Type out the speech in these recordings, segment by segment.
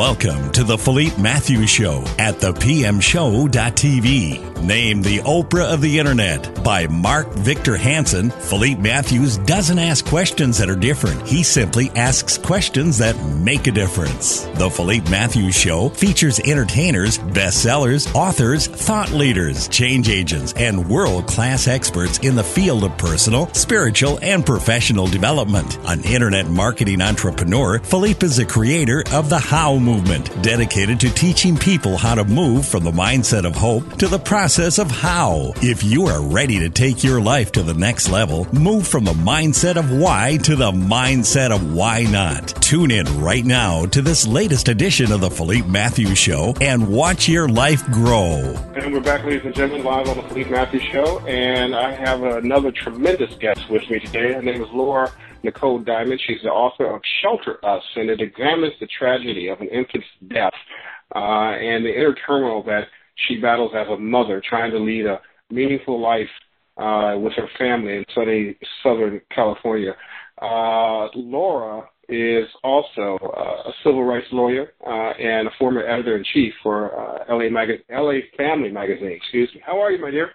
Welcome to the Philippe Matthews Show at thepmshow.tv. Named the Oprah of the Internet by Mark Victor Hansen, Philippe Matthews doesn't ask questions that are different. He simply asks questions that make a difference. The Philippe Matthews Show features entertainers, bestsellers, authors, thought leaders, change agents, and world class experts in the field of personal, spiritual, and professional development. An internet marketing entrepreneur, Philippe is a creator of the How movement, dedicated to teaching people how to move from the mindset of hope to the process of how. If you are ready to take your life to the next level, move from the mindset of why to the mindset of why not. Tune in right now to this latest edition of the Philippe Matthews Show and watch your life grow. And we're back, ladies and gentlemen, live on the Philippe Matthews Show. And I have another tremendous guest with me today. Her name is Laura Nicole Diamond. She's the author of Shelter Us, and it examines the tragedy of an infant's death uh, and the inner turmoil that she battles as a mother, trying to lead a meaningful life uh, with her family in sunny Southern California. Uh, Laura is also uh, a civil rights lawyer uh, and a former editor in chief for uh, LA, Mag- LA Family Magazine. Excuse me. How are you, my dear?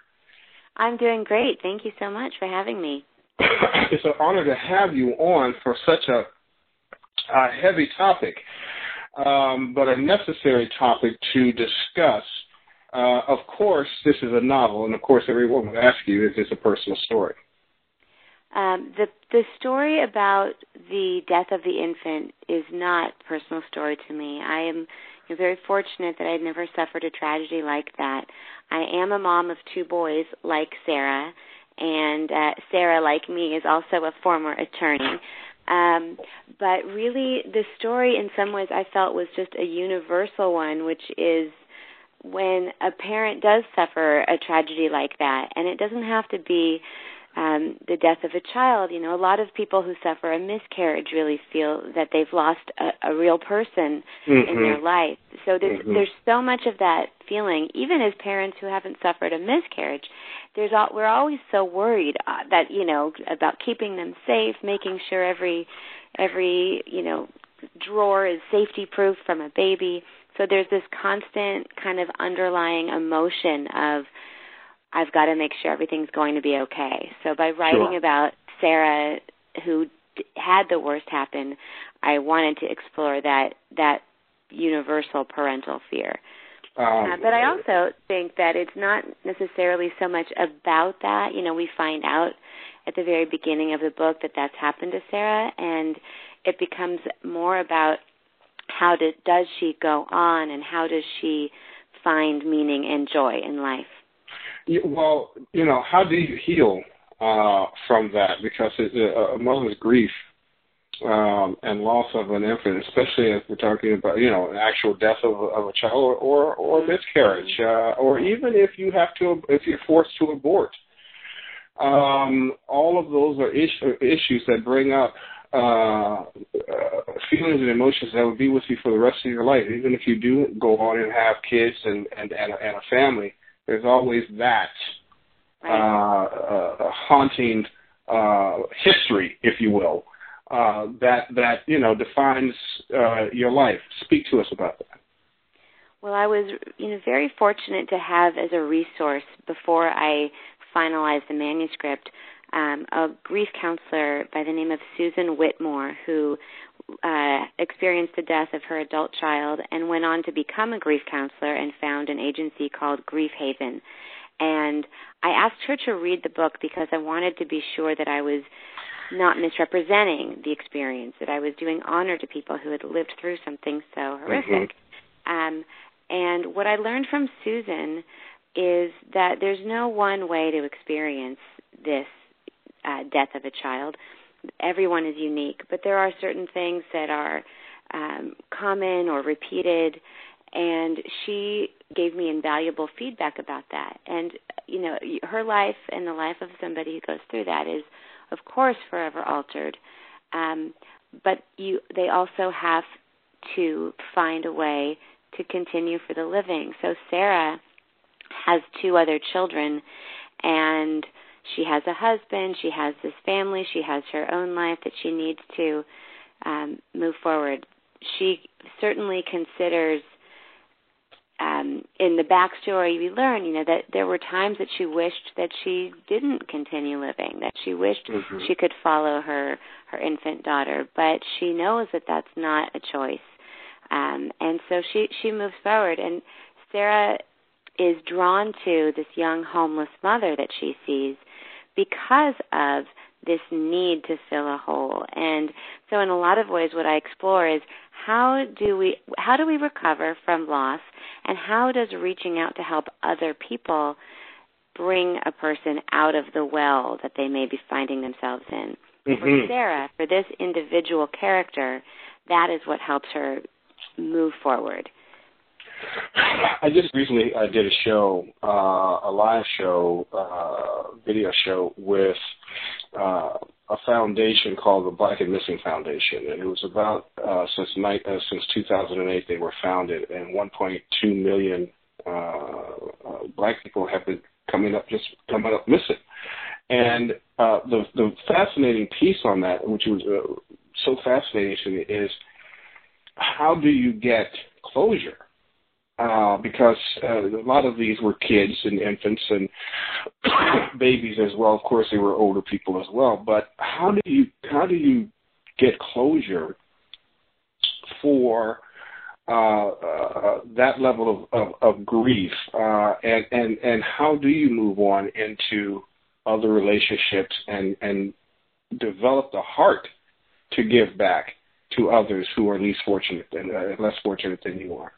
I'm doing great. Thank you so much for having me. it's an honor to have you on for such a, a heavy topic, um, but a necessary topic to discuss. Uh, of course, this is a novel, and of course, everyone would ask you, is this a personal story? Um, the the story about the death of the infant is not a personal story to me. I am you know, very fortunate that I'd never suffered a tragedy like that. I am a mom of two boys, like Sarah, and uh, Sarah, like me, is also a former attorney. Um, but really, the story, in some ways, I felt was just a universal one, which is when a parent does suffer a tragedy like that, and it doesn't have to be um, the death of a child. You know, a lot of people who suffer a miscarriage really feel that they've lost a, a real person mm-hmm. in their life. So there's Mhm. there's so much of that feeling, even as parents who haven't suffered a miscarriage. There's all, we're always so worried uh, that you know about keeping them safe, making sure every every you know drawer is safety proof from a baby. So there's this constant kind of underlying emotion of I've got to make sure everything's going to be okay. So by writing Sure. about Sarah who had the worst happen, I wanted to explore that that universal parental fear. Um, Uh, but I also think that it's not necessarily so much about that. You know, we find out at the very beginning of the book that that's happened to Sarah, and it becomes more about how do, does she go on and how does she find meaning and joy in life. Yeah, well, you know, how do you heal uh, from that? Because it, uh, a mother's grief um, and loss of an infant, especially if we're talking about, you know, an actual death of, a- of a child or or, or miscarriage, uh, or even if you have to, if you're forced to abort. Um, all of those are is- issues that bring up uh, uh, feelings and emotions that will be with you for the rest of your life. Even if you do go on and have kids and and and, a- and a family, there's always that uh, uh, haunting uh, history, if you will, uh, that that you know defines uh, your life. Speak to us about that. Well, I was, you know, very fortunate to have as a resource before I finalized the manuscript um, a grief counselor by the name of Susan Whitmore, who uh, experienced the death of her adult child and went on to become a grief counselor and found an agency called Grief Haven. And I asked her to read the book because I wanted to be sure that I was not misrepresenting the experience, that I was doing honor to people who had lived through something so horrific. Um, and what I learned from Susan is that there's no one way to experience this uh, death of a child. Everyone is unique, but there are certain things that are um, common or repeated. And she gave me invaluable feedback about that. And you know, her life and the life of somebody who goes through that is, of course, forever altered. Um, but you, they also have to find a way to continue for the living. So Sarah has two other children and she has a husband, she has this family, she has her own life that she needs to um, move forward. she certainly considers um, in the backstory we learn, you know, that there were times that she wished that she didn't continue living, that she wished mm-hmm. she could follow her her infant daughter, but she knows that that's not a choice, um, and so she she moves forward. And Sarah is drawn to this young homeless mother that she sees because of this need to fill a hole. And so in a lot of ways what I explore is how do we how do we recover from loss and how does reaching out to help other people bring a person out of the well that they may be finding themselves in. Mm-hmm. For Sarah, for this individual character, that is what helps her move forward. I just recently I did a show, uh, a live show, uh, video show with uh, a foundation called the Black and Missing Foundation, and it was about uh, since uh, since 2008 they were founded, and 1.2 million uh, uh, black people have been coming up just coming up missing. And uh, the the fascinating piece on that, which was uh, so fascinating to me, is how do you get closure? Uh, because uh, a lot of these were kids and infants and babies as well. Of course, they were older people as well. But how do you how do you get closure for uh, uh, that level of, of, of grief, uh, and and and how do you move on into other relationships and and develop the heart to give back to others who are least fortunate and uh, less fortunate than you are.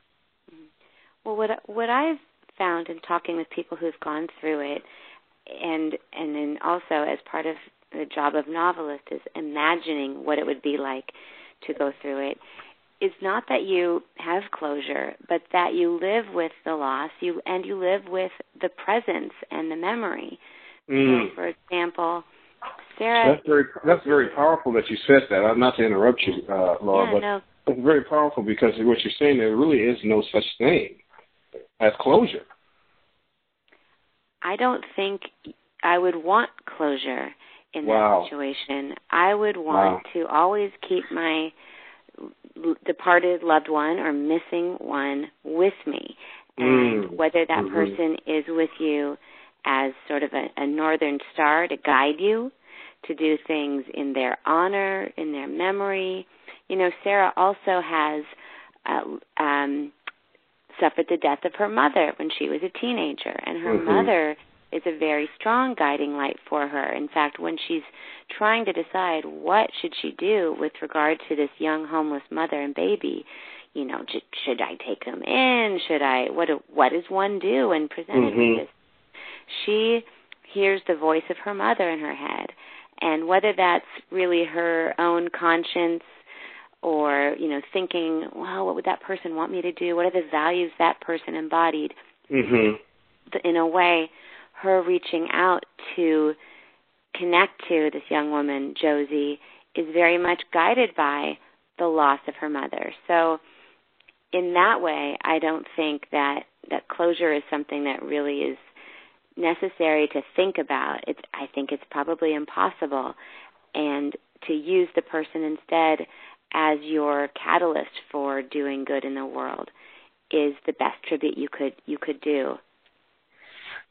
Well, what what I've found in talking with people who've gone through it, and and then also as part of the job of novelist is imagining what it would be like to go through it. it is not that you have closure, but that you live with the loss, you and you live with the presence and the memory. Mm. So for example, Sarah. That's very that's very powerful that you said that. I'm not to interrupt you, uh, Laura, yeah, but no. it's very powerful because what you're saying there really is no such thing as closure. I don't think I would want closure in wow. that situation. I would want wow. to always keep my departed loved one or missing one with me. And mm. whether that mm-hmm. person is with you as sort of a, a northern star to guide you, to do things in their honor, in their memory. You know, Sarah also has uh, um, suffered the death of her mother when she was a teenager, and her mm-hmm. mother is a very strong guiding light for her. In fact, when she's trying to decide what should she do with regard to this young homeless mother and baby, you know, should, should I take them in? Should I? What do, what does one do when presented mm-hmm. with this? She hears the voice of her mother in her head, and whether that's really her own conscience or you know thinking well what would that person want me to do? What are the values that person embodied? Mm-hmm. in a way her reaching out to connect to this young woman josie is very much guided by the loss of her mother. So in that way i don't think that that closure is something that really is necessary to think about. It's i think it's probably impossible. And to use the person instead as your catalyst for doing good in the world is the best tribute you could you could do.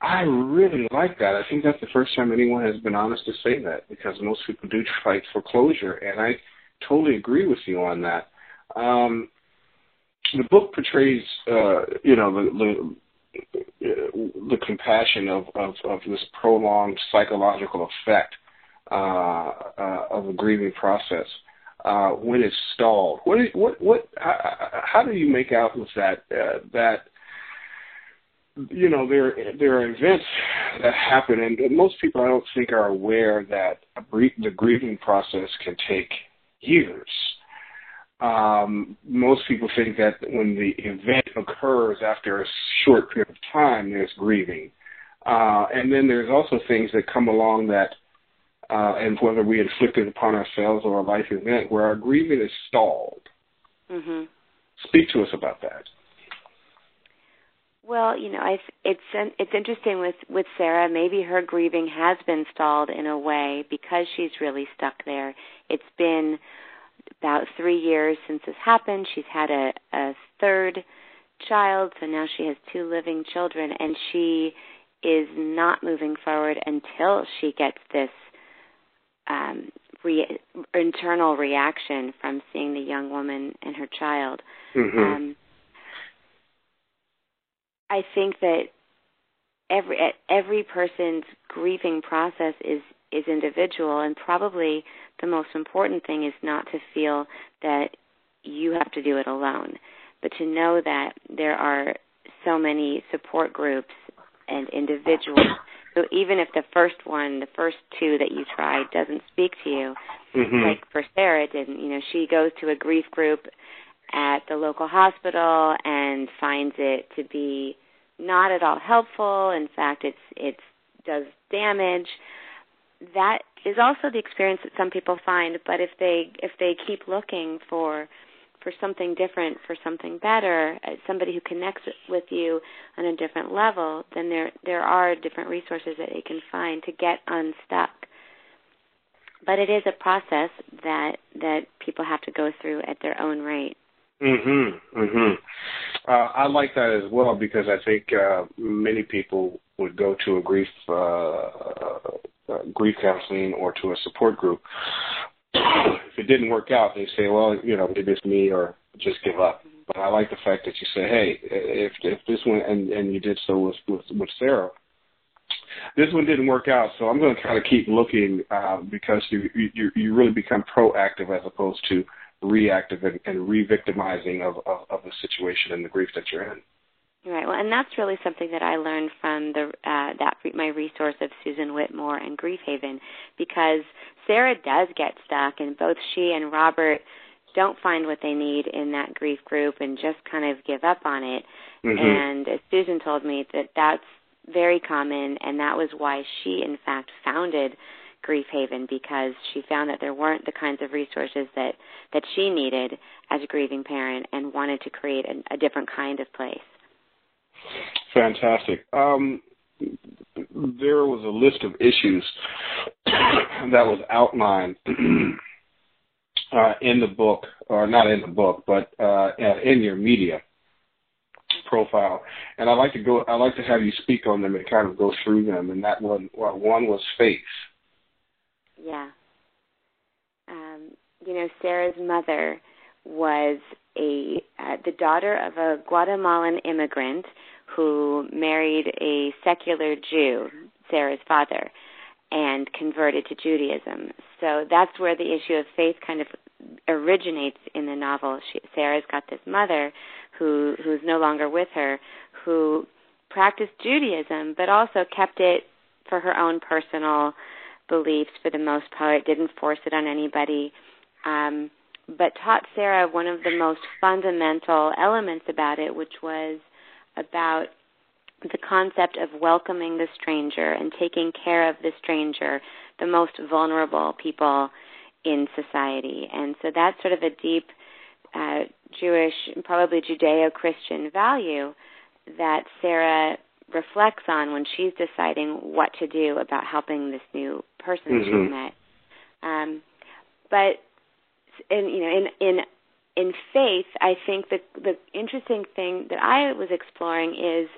I really like that. I think that's the first time anyone has been honest to say that because most people do fight for closure, and I totally agree with you on that. Um, the book portrays, uh, you know, the, the the compassion of, of, of this prolonged psychological effect uh, uh, of a grieving process uh, when it's stalled. What what what how, how do you make out with that uh, that you know there there are events that happen and most people I don't think are aware that the grieving process can take years. Um, most people think that when the event occurs after a short period of time, there's grieving. Uh, and then there's also things that come along that uh, and whether we inflict it upon ourselves or a life event where our grieving is stalled. Mm-hmm. Speak to us about that. Well, you know, I, it's it's interesting with with Sarah. Maybe her grieving has been stalled in a way because she's really stuck there. It's been about three years since this happened. She's had a, a third child, so now she has two living children, and she is not moving forward until she gets this um, re- internal reaction from seeing the young woman and her child. Mm-hmm. Um, I think that every every person's grieving process is is individual, and probably the most important thing is not to feel that you have to do it alone, but to know that there are so many support groups and individuals. So even if the first one, the first two that you tried doesn't speak to you, mm-hmm. like for Sarah it didn't, you know, she goes to a grief group at the local hospital and finds it to be not at all helpful. In fact, it's it's does damage. That is also the experience that some people find. But if they if they keep looking for for something different, for something better, uh, somebody who connects with you on a different level, then there there are different resources that they can find to get unstuck. But it is a process that that people have to go through at their own rate. Mhm. Mhm. Uh, I like that as well because I think uh, many people would go to a grief uh, uh, grief counseling or to a support group. if it didn't work out, they say, "Well, you know, maybe it's me," or just give up. But I like the fact that you say, "Hey, if if this one," and and you did so with with, with Sarah. This one didn't work out, so I'm going to kind of keep looking uh, because you, you you really become proactive as opposed to reactive and, and re-victimizing of, of, of the situation and the grief that you're in. Right. Well, and that's really something that I learned from the uh, that my resource of Susan Whitmore and Grief Haven, because Sarah does get stuck, and both she and Robert don't find what they need in that grief group and just kind of give up on it. Mm-hmm. And as Susan told me that that's very common, and that was why she, in fact, founded Grief Haven because she found that there weren't the kinds of resources that that she needed as a grieving parent, and wanted to create a, a different kind of place. Fantastic. Um, there was a list of issues that was outlined uh, in the book, or not in the book, but uh, in your media profile. And I'd like to go. I'd like to have you speak on them and kind of go through them. And that one, one was faith. Yeah. Um, you know, Sarah's mother was a uh, the daughter of a Guatemalan immigrant who married a secular Jew, Sarah's father, and converted to Judaism. So that's where the issue of faith kind of originates in the novel. She, Sarah's got this mother who who's no longer with her, who practiced Judaism, but also kept it for her own personal beliefs for the most part, didn't force it on anybody, um, but taught Sarah one of the most fundamental elements about it, which was about the concept of welcoming the stranger and taking care of the stranger, the most vulnerable people in society. And so that's sort of a deep uh, Jewish, probably Judeo Christian value that Sarah reflects on when she's deciding what to do about helping this new person mm-hmm. she's met. Um, but in you know in in in faith, I think the the interesting thing that I was exploring is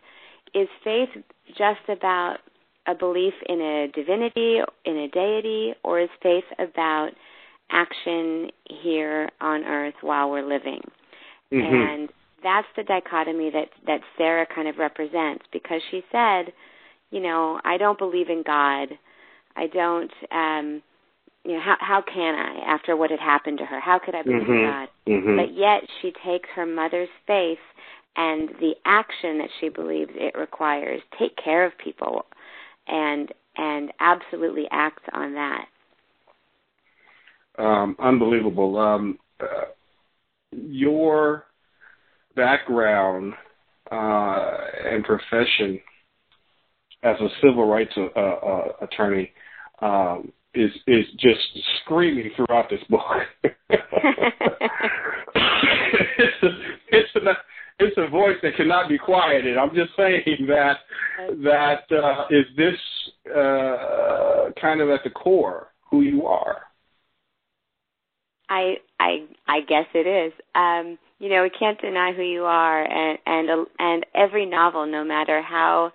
is faith just about a belief in a divinity, in a deity, or is faith about action here on earth while we're living? Mm-hmm. And that's the dichotomy that that Sarah kind of represents because she said, you know, I don't believe in God. I don't um you know, how how can I after what had happened to her? How could I believe mm-hmm. God? Mm-hmm. But yet she takes her mother's faith and the action that she believes it requires, take care of people and and absolutely acts on that. Um, unbelievable. Um, uh, your background uh, and profession as a civil rights uh, uh, attorney um, is is just screaming throughout this book. it's a, it's a it's a voice that cannot be quieted. I'm just saying that that uh, is this uh, kind of at the core who you are. I I I guess it is. Um, you know, we can't deny who you are, and and and every novel, no matter how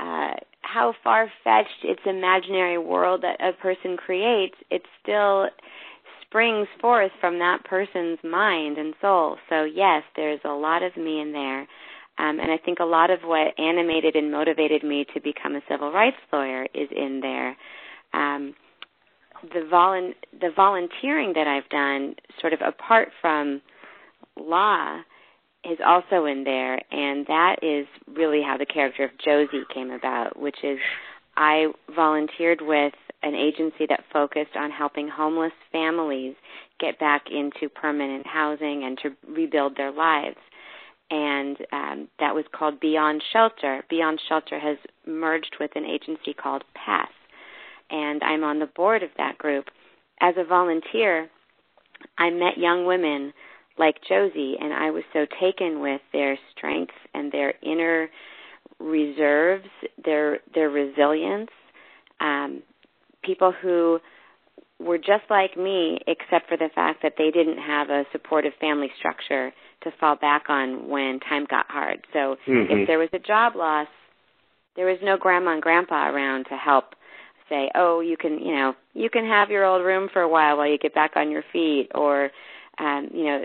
uh, how far fetched its imaginary world that a person creates, it still springs forth from that person's mind and soul. So yes, there's a lot of me in there. Um, and I think a lot of what animated and motivated me to become a civil rights lawyer is in there. Um, the volun- the volunteering that I've done, sort of apart from law, is also in there, and that is really how the character of Josie came about, which is I volunteered with an agency that focused on helping homeless families get back into permanent housing and to rebuild their lives. And um, that was called Beyond Shelter. Beyond Shelter has merged with an agency called PATH, and I'm on the board of that group. As a volunteer, I met young women like Josie, and I was so taken with their strength and their inner reserves, their their resilience. Um, people who were just like me, except for the fact that they didn't have a supportive family structure to fall back on when time got hard. So mm-hmm. if there was a job loss, there was no grandma and grandpa around to help say, "Oh, you can, you know, you can have your old room for a while while you get back on your feet," or, um, you know,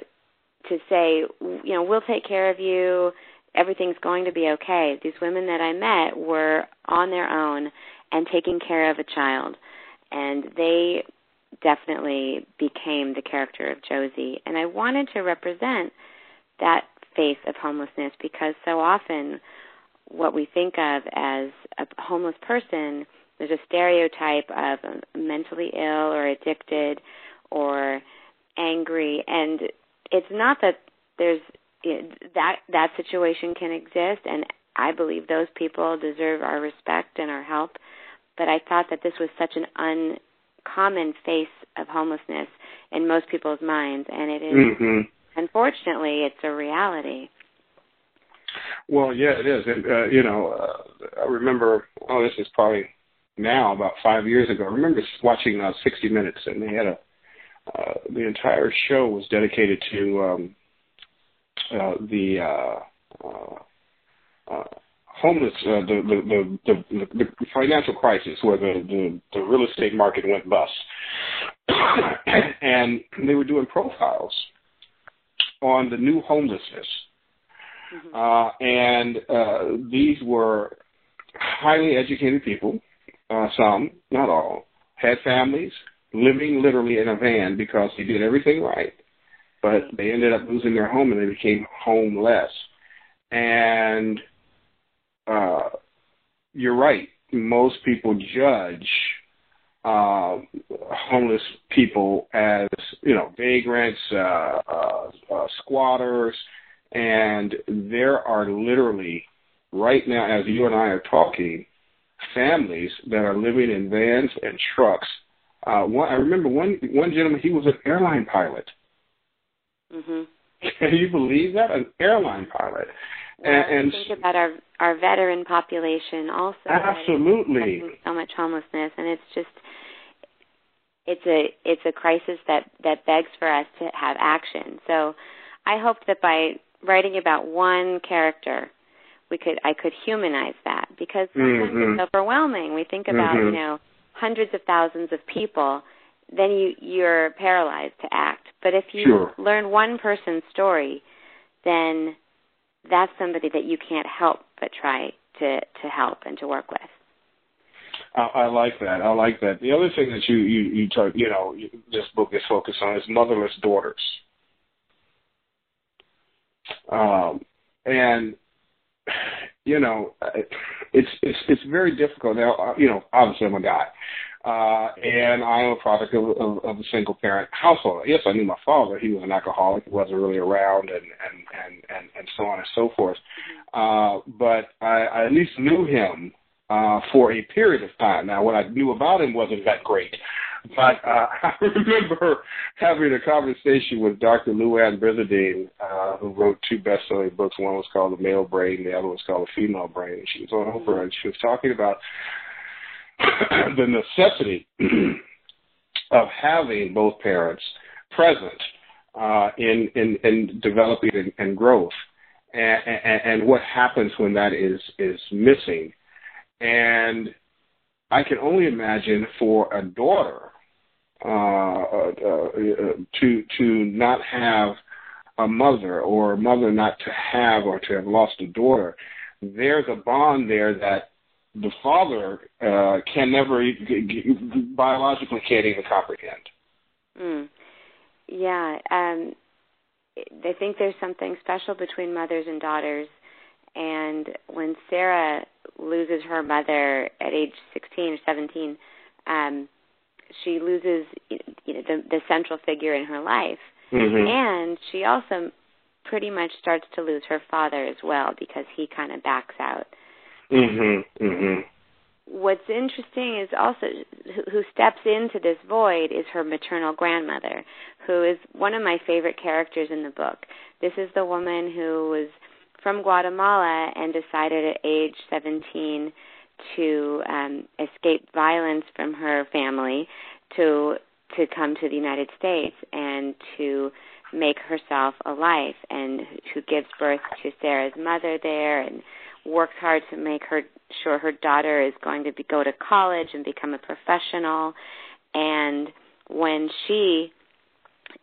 to say, you know, we'll take care of you. Everything's going to be okay. These women that I met were on their own and taking care of a child, and they definitely became the character of Josie. And I wanted to represent that face of homelessness because so often what we think of as a homeless person, there's a stereotype of mentally ill or addicted or angry, and it's not that there's that that situation can exist, and I believe those people deserve our respect and our help. But I thought that this was such an uncommon face of homelessness in most people's minds, and it is, mm-hmm. unfortunately, it's a reality. Well, yeah, it is, and uh, you know, uh, I remember. Oh, this is probably now about five years ago. I remember watching uh, 60 Minutes, and they had a uh, the entire show was dedicated to um, uh, the uh, uh, uh homeless, uh, the, the, the, the, the financial crisis where the, the, the real estate market went bust. and they were doing profiles on the new homelessness. Mm-hmm. Uh, and uh, these were highly educated people, uh, some, not all, had families, living literally in a van because they did everything right, but they ended up losing their home and they became homeless. And uh, you're right. Most people judge uh, homeless people as you know vagrants, uh, uh, uh, squatters, and there are literally right now, as you and I are talking, families that are living in vans and trucks uh, one, I remember one one gentleman. He was an airline pilot. Mm-hmm. Can you believe that? An airline pilot. Well, and, and think about our our veteran population also. Absolutely. So much homelessness, and it's just it's a it's a crisis that that begs for us to have action. So, I hope that by writing about one character, we could I could humanize that because sometimes mm-hmm. it's overwhelming. We think about mm-hmm. you know hundreds of thousands of people, then you you're paralyzed to act. But if you sure. learn one person's story, then that's somebody that you can't help but try to to help and to work with. I, I like that. I like that. The other thing that you you you talk, you know, this book is focused on is motherless daughters. Um, and you know, it's it's it's very difficult. Now, uh, you know, obviously I'm a guy, uh, and I am a product of, of, of a single parent household. Yes, I knew my father; he was an alcoholic; he wasn't really around, and and and and, and so on and so forth. Uh, but I, I at least knew him uh, for a period of time. Now, what I knew about him wasn't that great. But uh, I remember having a conversation with Dr. Louann Brizendine, uh, who wrote two best-selling books. One was called The Male Brain, the other was called The Female Brain. And she was on Oprah, and she was talking about the necessity of having both parents present uh, in, in in developing and, and growth, and, and, and what happens when that is is missing, and I can only imagine for a daughter to to not have a mother or a mother not to have or to have lost a daughter, there's a bond there that the father uh, can never biologically can't even comprehend. Mm. Yeah, um, I think there's something special between mothers and daughters. And when Sarah loses her mother at age 16 or 17, um, she loses you know, the, the central figure in her life. Mm-hmm. And she also pretty much starts to lose her father as well because he kind of backs out. Mhm. Mhm. What's interesting is also who steps into this void is her maternal grandmother, who is one of my favorite characters in the book. This is the woman who was from Guatemala and decided at age 17 to um, escape violence from her family to to come to the United States and to make herself a life and who gives birth to Sarah's mother there and works hard to make her sure her daughter is going to be, go to college and become a professional. And when she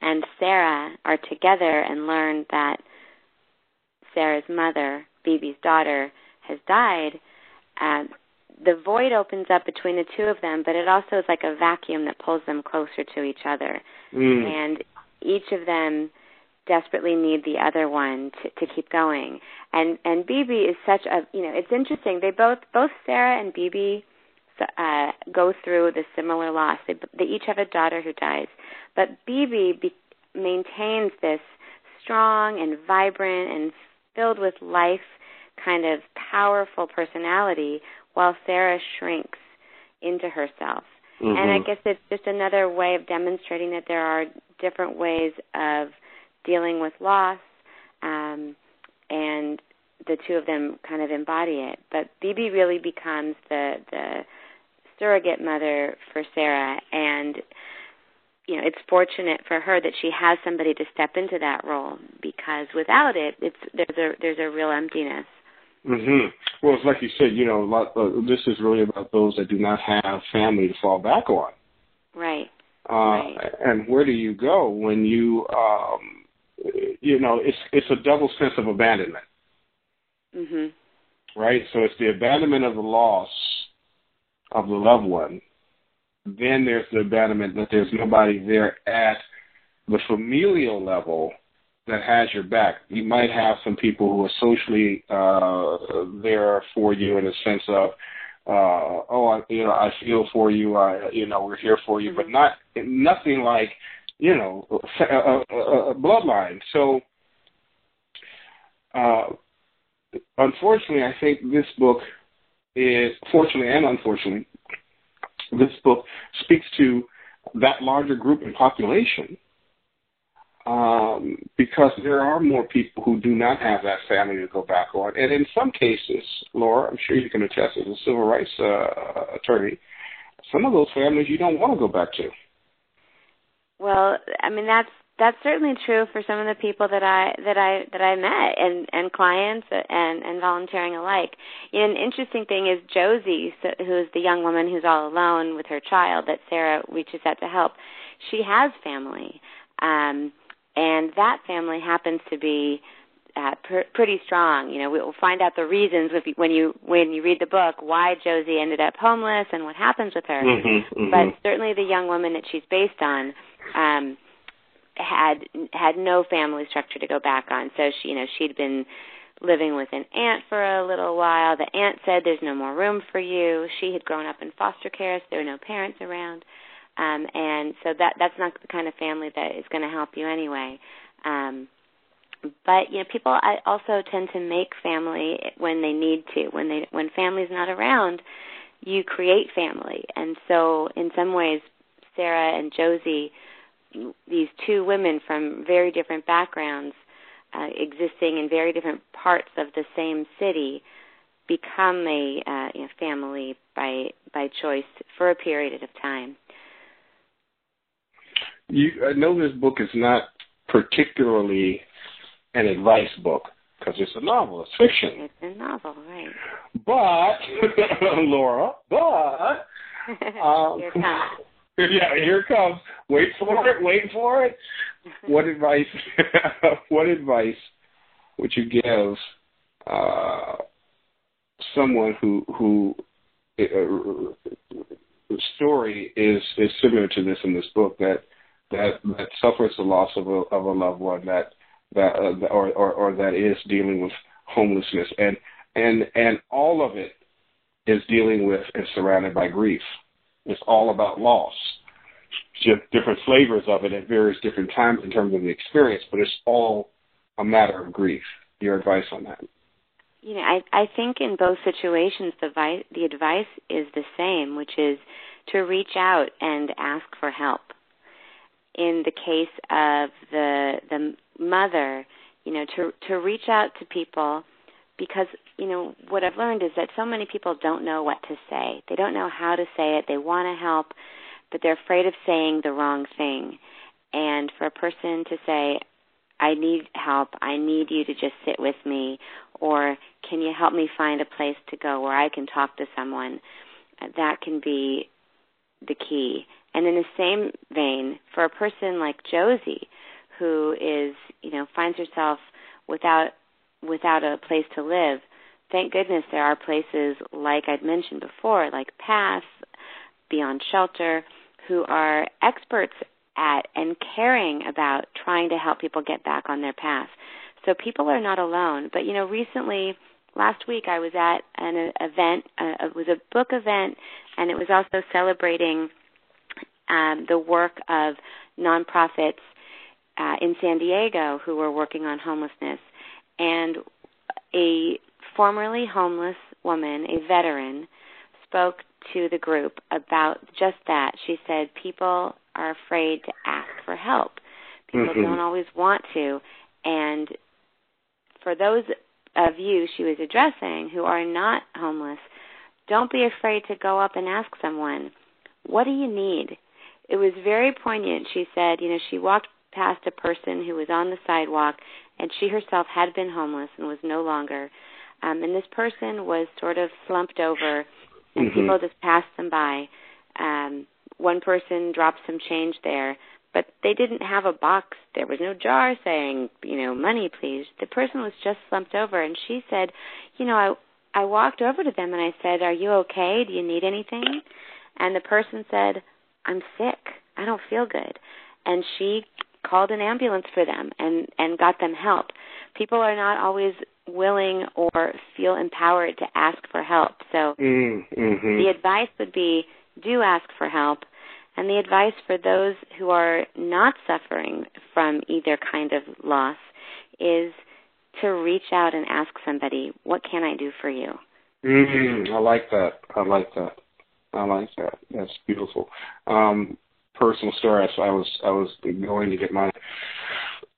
and Sarah are together and learn that Sarah's mother, Bibi's daughter, has died, uh, the void opens up between the two of them, but it also is like a vacuum that pulls them closer to each other. Mm. And each of them desperately need the other one to, to keep going. And and Bibi is such a you know it's interesting. They both both Sarah and Bibi uh, go through the similar loss. They they each have a daughter who dies, but Bibi be, maintains this strong and vibrant and filled with life kind of powerful personality while Sarah shrinks into herself. Mm-hmm. And I guess it's just another way of demonstrating that there are different ways of dealing with loss, um, and the two of them kind of embody it. But Bibi really becomes the the surrogate mother for Sarah, and you know it's fortunate for her that she has somebody to step into that role because without it, it's there's a there's a real emptiness. Mm-hmm. Well, it's like you said, you know, lot, uh, this is really about those that do not have family to fall back on. Right. Uh, right. And where do you go when you, um, you know, it's it's a double sense of abandonment. Mhm. Right. So it's the abandonment of the loss of the loved one. Then there's the abandonment that there's nobody there at the familial level that has your back. You might have some people who are socially uh, there for you in a sense of, uh, oh, I, you know, I feel for you. I, you know, we're here for you, mm-hmm. but not nothing like, you know, a, a, a bloodline. So, uh, unfortunately, I think this book is, fortunately and unfortunately, this book speaks to that larger group and population um, because there are more people who do not have that family to go back on. And in some cases, Laura, I'm sure you can attest as a civil rights uh, attorney, some of those families you don't want to go back to. Well, I mean that's that's certainly true for some of the people that I that I that I met and and clients and and volunteering alike. And an interesting thing is Josie, who's the young woman who's all alone with her child that Sarah reaches out to help. She has family. Um and that family happens to be uh, pr- pretty strong. You know, we'll find out the reasons if you, when you when you read the book why Josie ended up homeless and what happens with her. Mm-hmm, mm-hmm. But certainly, the young woman that she's based on um, had had no family structure to go back on. So she, you know, she'd been living with an aunt for a little while. The aunt said, "There's no more room for you." She had grown up in foster care, so there were no parents around. Um, and so that that's not the kind of family that is going to help you anyway. Um, but you know, people I also tend to make family when they need to. When they when family's not around, you create family. And so, in some ways, Sarah and Josie, these two women from very different backgrounds, uh, existing in very different parts of the same city, become a uh, you know, family by by choice for a period of time. You, I know this book is not particularly an advice book because it's a novel, it's fiction. It's a novel, right? But Laura, but um, here comes. Yeah, here comes. Wait for it. Wait for it. what advice? what advice would you give uh, someone who who uh, story is is similar to this in this book that that that suffers the loss of a of a loved one that that uh, or, or or that is dealing with homelessness and and and all of it is dealing with and surrounded by grief. It's all about loss. Just different flavors of it at various different times in terms of the experience, but it's all a matter of grief. Your advice on that? You know, I I think in both situations the vi- the advice is the same, which is to reach out and ask for help. In the case of the the mother, you know, to to reach out to people because you know what I've learned is that so many people don't know what to say. They don't know how to say it. They want to help, but they're afraid of saying the wrong thing. And for a person to say, I need help. I need you to just sit with me. Or can you help me find a place to go where I can talk to someone? That can be the key. And in the same vein, for a person like Josie, who is, you know, finds herself without without a place to live, thank goodness there are places like I'd mentioned before, like PATH, Beyond Shelter, who are experts at and caring about trying to help people get back on their path. So people are not alone. But you know, recently, last week, I was at an event. Uh, it was a book event, and it was also celebrating um, the work of nonprofits uh, in San Diego who were working on homelessness. And a formerly homeless woman, a veteran, spoke to the group about just that. She said people are afraid to ask for help. People mm-hmm. don't always want to. And for those of you she was addressing who are not homeless, don't be afraid to go up and ask someone, what do you need? It was very poignant. She said, you know, she walked past a person who was on the sidewalk and she herself had been homeless and was no longer. Um, and this person was sort of slumped over and mm-hmm. people just passed them by. Um, one person dropped some change there, but they didn't have a box. There was no jar saying, you know, money please. The person was just slumped over and she said, you know, I I walked over to them and I said, "Are you okay? Do you need anything?" And the person said, "I'm sick. I don't feel good." And she called an ambulance for them and and got them help. People are not always willing or feel empowered to ask for help. So mm-hmm. the advice would be do ask for help. And the advice for those who are not suffering from either kind of loss is to reach out and ask somebody, what can I do for you? Mm-hmm. I like that. I like that. I like that. That's beautiful. Um, personal story. So I was I was going to get my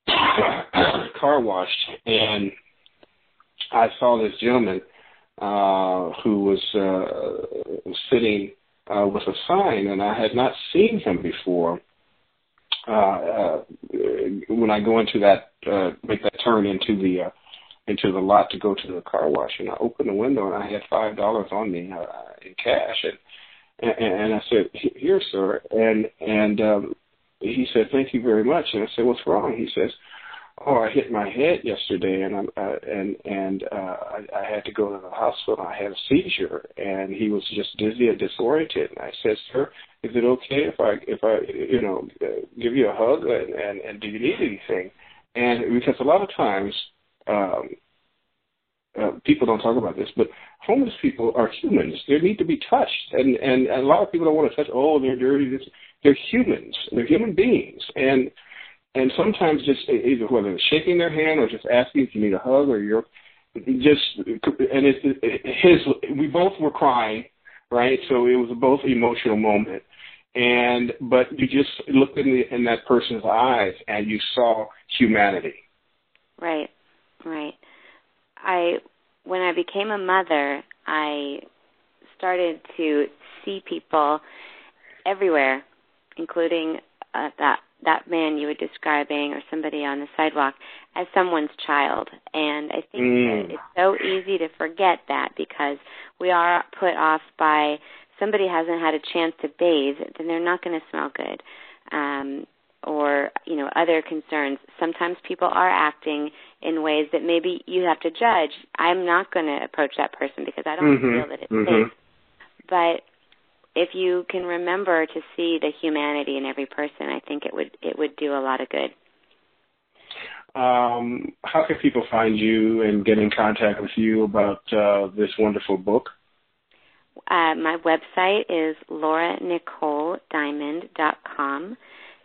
car washed, and I saw this gentleman uh, who was uh, sitting uh, with a sign, and I had not seen him before. Uh, uh, when I go into that, uh, make that turn into the uh, into the lot to go to the car wash, and I opened the window and I had five dollars on me uh, in cash, and, and I said, "Here, sir," and and um, he said, "Thank you very much." And I said, "What's wrong?" He says, oh, I hit my head yesterday, and I'm uh, and and uh, I, I had to go to the hospital. I had a seizure, and he was just dizzy and disoriented. And I said, sir, is it okay if I if I you know give you a hug and and, and do you need anything? And because a lot of times. Um, uh, people don't talk about this, but homeless people are humans. They need to be touched, and and a lot of people don't want to touch. Oh, they're dirty. They're humans. They're human beings, and and sometimes just either whether it's shaking their hand or just asking if you need a hug or you're just and it's his we both were crying right so it was both emotional moment and but you just looked in the in that person's eyes and you saw humanity right right i when i became a mother i started to see people everywhere including uh, that that man you were describing or somebody on the sidewalk as someone's child. And I think mm. that it's so easy to forget that because we are put off by somebody hasn't had a chance to bathe, then they're not going to smell good. Um, or you know other concerns sometimes people are acting in ways that maybe you have to judge i'm not going to approach that person because i don't mm-hmm. feel that it's mm-hmm. safe but if you can remember to see the humanity in every person i think it would it would do a lot of good um, how can people find you and get in contact with you about uh, this wonderful book uh, my website is lauranicolediamond.com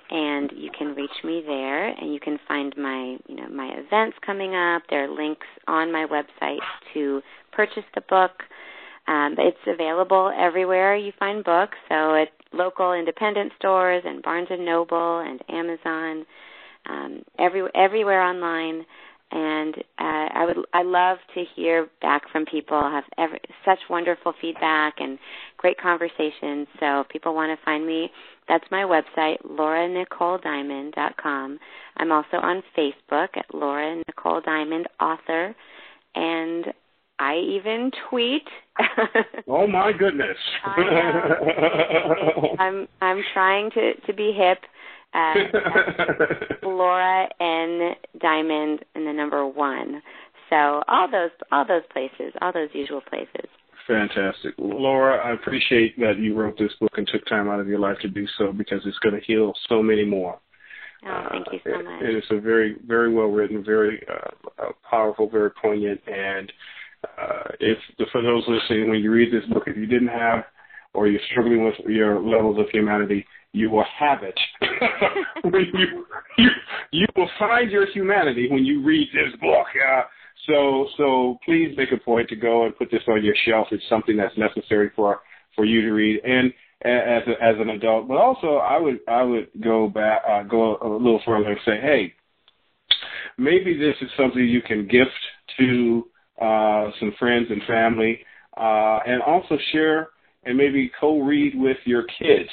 and you can reach me there and you can find my you know my events coming up there are links on my website to purchase the book um, it's available everywhere you find books so at local independent stores and barnes and noble and amazon um, every, everywhere online and uh, I would I love to hear back from people. I have every, such wonderful feedback and great conversations. So if people want to find me, that's my website, lauranicolediamond.com. I'm also on Facebook at Laura Nicole Diamond Author, and I even tweet. oh my goodness! I'm I'm trying to to be hip uh, Laura N Diamond and the number one. So all those all those places, all those usual places. Fantastic. Laura, I appreciate that you wrote this book and took time out of your life to do so because it's going to heal so many more. Oh, thank you so much. Uh, it is a very, very well written, very uh, powerful, very poignant, and uh, if for those listening, when you read this book, if you didn't have or you're struggling with your levels of humanity, you will have it. you, you you will find your humanity when you read this book. Uh, so so please make a point to go and put this on your shelf. It's something that's necessary for for you to read and as a, as an adult. But also, I would I would go back uh, go a little further and say, hey, maybe this is something you can gift to uh, some friends and family, uh, and also share and maybe co-read with your kids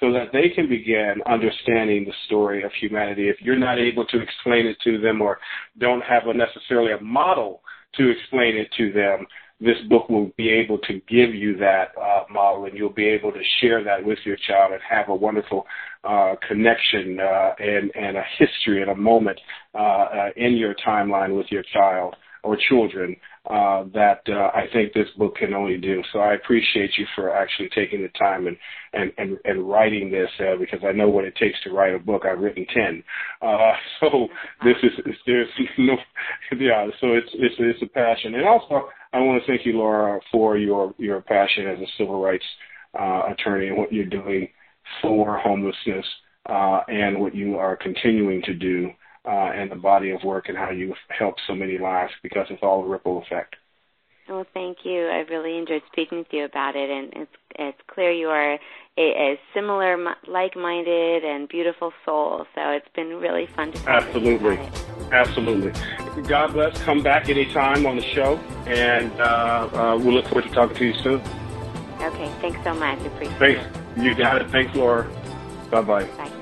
so that they can begin understanding the story of humanity. If you're not able to explain it to them or don't have a necessarily a model to explain it to them, this book will be able to give you that uh, model and you'll be able to share that with your child and have a wonderful uh, connection uh, and, and a history and a moment uh, uh, in your timeline with your child or children uh, that uh, I think this book can only do. So I appreciate you for actually taking the time and and and, and writing this uh, because I know what it takes to write a book. I've written ten, uh, so this is there's no yeah. So it's it's it's a passion, and also I want to thank you, Laura, for your your passion as a civil rights uh, attorney and what you're doing for homelessness uh, and what you are continuing to do uh, and the body of work and how you help so many lives because it's all a ripple effect. Well, thank you. I really enjoyed speaking with you about it, and it's it's clear you are a, a similar, like-minded, and beautiful soul. So it's been really fun to talk absolutely, absolutely. God bless. Come back anytime on the show, and uh, uh, we'll look forward to talking to you soon. Okay. Thanks so much. Appreciate thanks. it. Thanks. You got it. Thanks, Laura. Bye-bye. Bye.